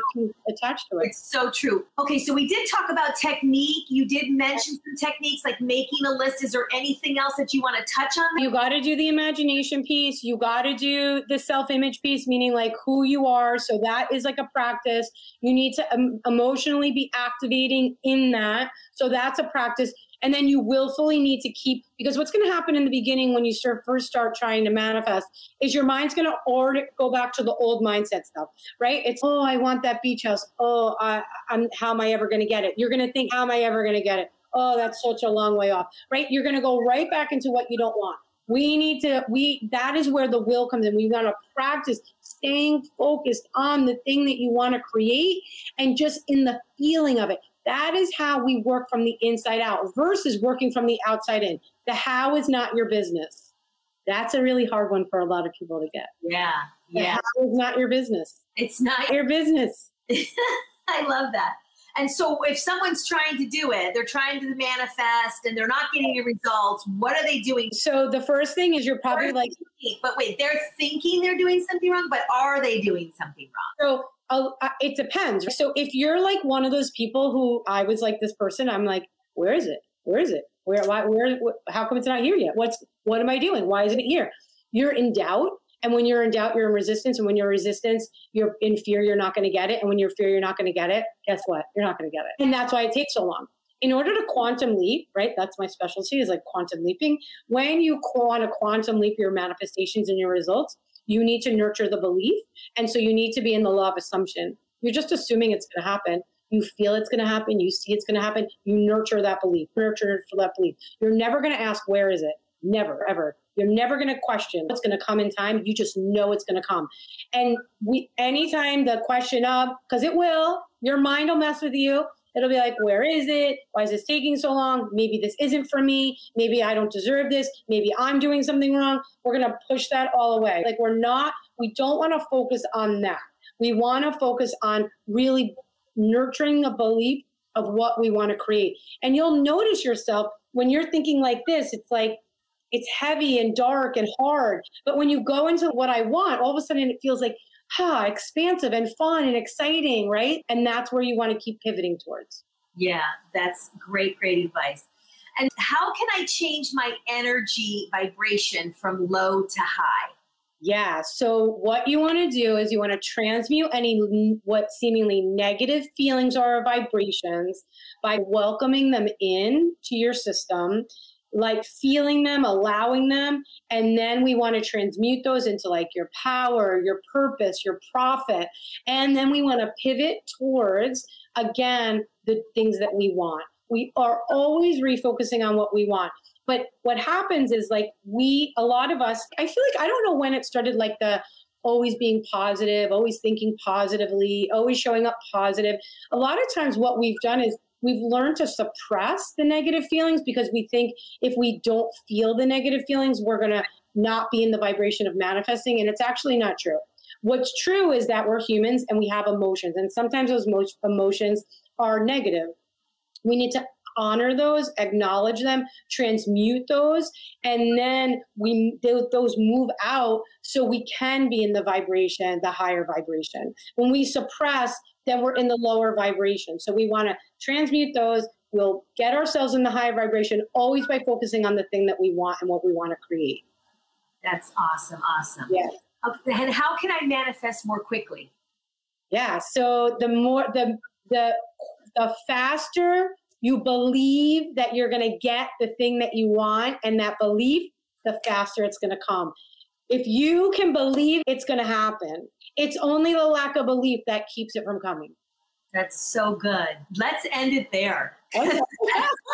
attached to it. It's so true. Okay so we did talk about technique. You did mention some techniques like making a list. Is there anything else that you want to touch on you got to do the imagination piece. You got to do the self-image piece meaning like who you are. So that is like a practice. You need to um, emotionally be activating in that. So that's a practice and then you willfully need to keep because what's going to happen in the beginning when you start first start trying to manifest is your mind's going to already go back to the old mindset stuff right? It's oh i want that beach house. Oh I, i'm how am i ever going to get it? You're going to think how am i ever going to get it? Oh that's such a long way off right? You're going to go right back into what you don't want. We need to we that is where the will comes in. We want to practice staying focused on the thing that you want to create and just in the feeling of it that is how we work from the inside out versus working from the outside in. The how is not your business. That's a really hard one for a lot of people to get. Yeah. Yeah. The how is not your business. It's not your business. I love that. And so if someone's trying to do it, they're trying to manifest and they're not getting the results, what are they doing? So the first thing is you're probably they're like thinking, but wait, they're thinking they're doing something wrong, but are they doing something wrong? So uh, it depends. So if you're like one of those people who I was like this person, I'm like, where is it? Where is it? Where? Why? Where? How come it's not here yet? What's? What am I doing? Why isn't it here? You're in doubt, and when you're in doubt, you're in resistance, and when you're in resistance, you're in fear. You're not going to get it, and when you're fear, you're not going to get it. Guess what? You're not going to get it, and that's why it takes so long. In order to quantum leap, right? That's my specialty is like quantum leaping. When you want to quantum leap your manifestations and your results, you need to nurture the belief. And so you need to be in the law of assumption. You're just assuming it's going to happen. You feel it's going to happen. You see it's going to happen. You nurture that belief, nurture that belief. You're never going to ask, where is it? Never, ever. You're never going to question what's going to come in time. You just know it's going to come. And we, anytime the question of, because it will, your mind will mess with you. It'll be like, where is it? Why is this taking so long? Maybe this isn't for me. Maybe I don't deserve this. Maybe I'm doing something wrong. We're going to push that all away. Like, we're not, we don't want to focus on that. We want to focus on really nurturing the belief of what we want to create. And you'll notice yourself when you're thinking like this, it's like, it's heavy and dark and hard. But when you go into what I want, all of a sudden it feels like, ha, expansive and fun and exciting, right? And that's where you want to keep pivoting towards. Yeah, that's great, great advice. And how can I change my energy vibration from low to high? Yeah. So what you want to do is you want to transmute any what seemingly negative feelings are or vibrations by welcoming them in to your system like feeling them, allowing them, and then we want to transmute those into like your power, your purpose, your profit. And then we want to pivot towards, again, the things that we want. We are always refocusing on what we want. But what happens is like we, a lot of us, I feel like I don't know when it started, like the always being positive, always thinking positively, always showing up positive. A lot of times, what we've done is we've learned to suppress the negative feelings because we think if we don't feel the negative feelings, we're going to not be in the vibration of manifesting. And it's actually not true. What's true is that we're humans and we have emotions, and sometimes those emotions are negative. We need to honor those, acknowledge them, transmute those, and then we those move out so we can be in the vibration, the higher vibration. When we suppress, then we're in the lower vibration. So we want to transmute those. We'll get ourselves in the higher vibration always by focusing on the thing that we want and what we want to create. That's awesome. Awesome. Yes. Okay, and how can I manifest more quickly? Yeah. So the more the the the faster you believe that you're going to get the thing that you want, and that belief, the faster it's going to come. If you can believe it's going to happen, it's only the lack of belief that keeps it from coming. That's so good. Let's end it there.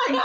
Okay.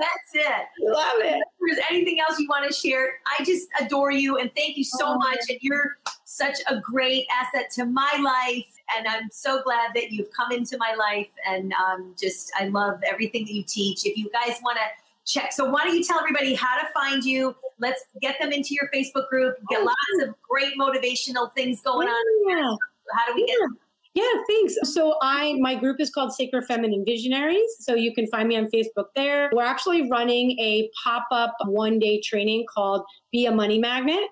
that's it. Love it. If there's anything else you want to share, I just adore you and thank you so oh, much. And you're such a great asset to my life. And I'm so glad that you've come into my life. And um, just, I love everything that you teach. If you guys want to check, so why don't you tell everybody how to find you? Let's get them into your Facebook group, get oh, lots of great motivational things going oh, yeah. on. How do we yeah. get them? Yeah, thanks. So I my group is called Sacred Feminine Visionaries. So you can find me on Facebook there. We're actually running a pop-up one-day training called Be a Money Magnet.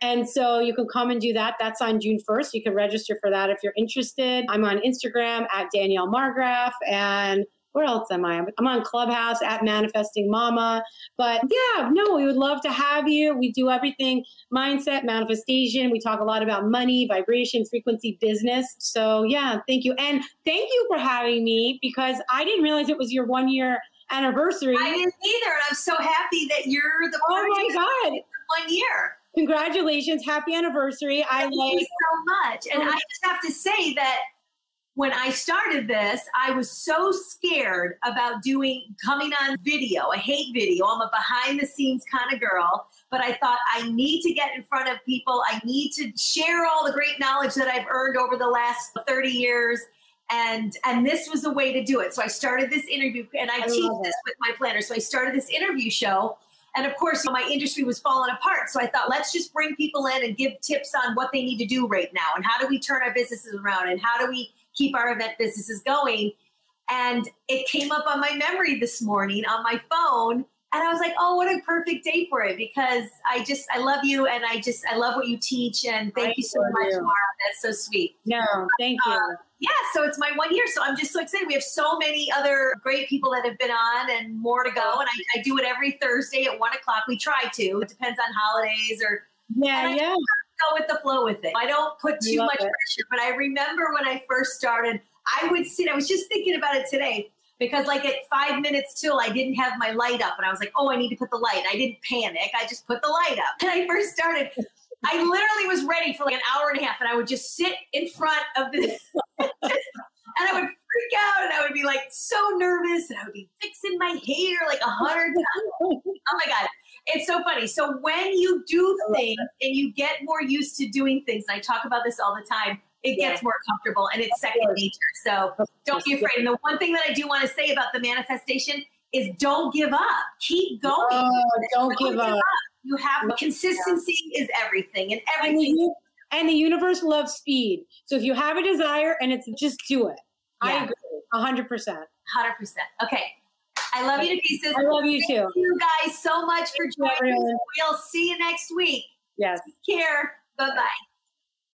And so you can come and do that. That's on June 1st. You can register for that if you're interested. I'm on Instagram at Danielle Marggraf and where else am I? I'm on Clubhouse at Manifesting Mama. But yeah, no, we would love to have you. We do everything mindset, manifestation. We talk a lot about money, vibration, frequency, business. So yeah, thank you. And thank you for having me because I didn't realize it was your one year anniversary. I didn't either. And I'm so happy that you're the Oh my God. One year. Congratulations. Happy anniversary. Thank I like you so much. And oh I just have to say that when I started this, I was so scared about doing coming on video. I hate video. I'm a behind the scenes kind of girl, but I thought I need to get in front of people. I need to share all the great knowledge that I've earned over the last 30 years. And and this was a way to do it. So I started this interview and I, I teach this with my planner. So I started this interview show. And of course, my industry was falling apart. So I thought, let's just bring people in and give tips on what they need to do right now and how do we turn our businesses around and how do we keep our event businesses going. And it came up on my memory this morning on my phone. And I was like, oh, what a perfect day for it because I just, I love you and I just, I love what you teach. And thank I you so much, you. Mara. That's so sweet. No, thank you. Uh, yeah, so it's my one year. So I'm just so excited. We have so many other great people that have been on and more to go. And I, I do it every Thursday at one o'clock. We try to. It depends on holidays or. Yeah, yeah go with the flow with it. I don't put too much it. pressure. But I remember when I first started, I would sit, I was just thinking about it today because like at five minutes till I didn't have my light up and I was like, oh, I need to put the light. I didn't panic. I just put the light up. When I first started, I literally was ready for like an hour and a half and I would just sit in front of the and I would freak out and I would be like so nervous and I would be fixing my hair like a hundred times. Oh my God. It's so funny. So when you do things and you get more used to doing things, and I talk about this all the time, it gets more comfortable and it's second nature. So don't be afraid. And the one thing that I do want to say about the manifestation is don't give up. Keep going. Oh, don't, don't give, up. up. You have consistency is everything and everything. And the, and the universe loves speed. So if you have a desire and it's just do it. Yeah. I agree. 100%. 100%. Okay. I love you to pieces. I love you Thank too. you guys so much for joining us. We'll see you next week. Yes. Take care. Bye bye.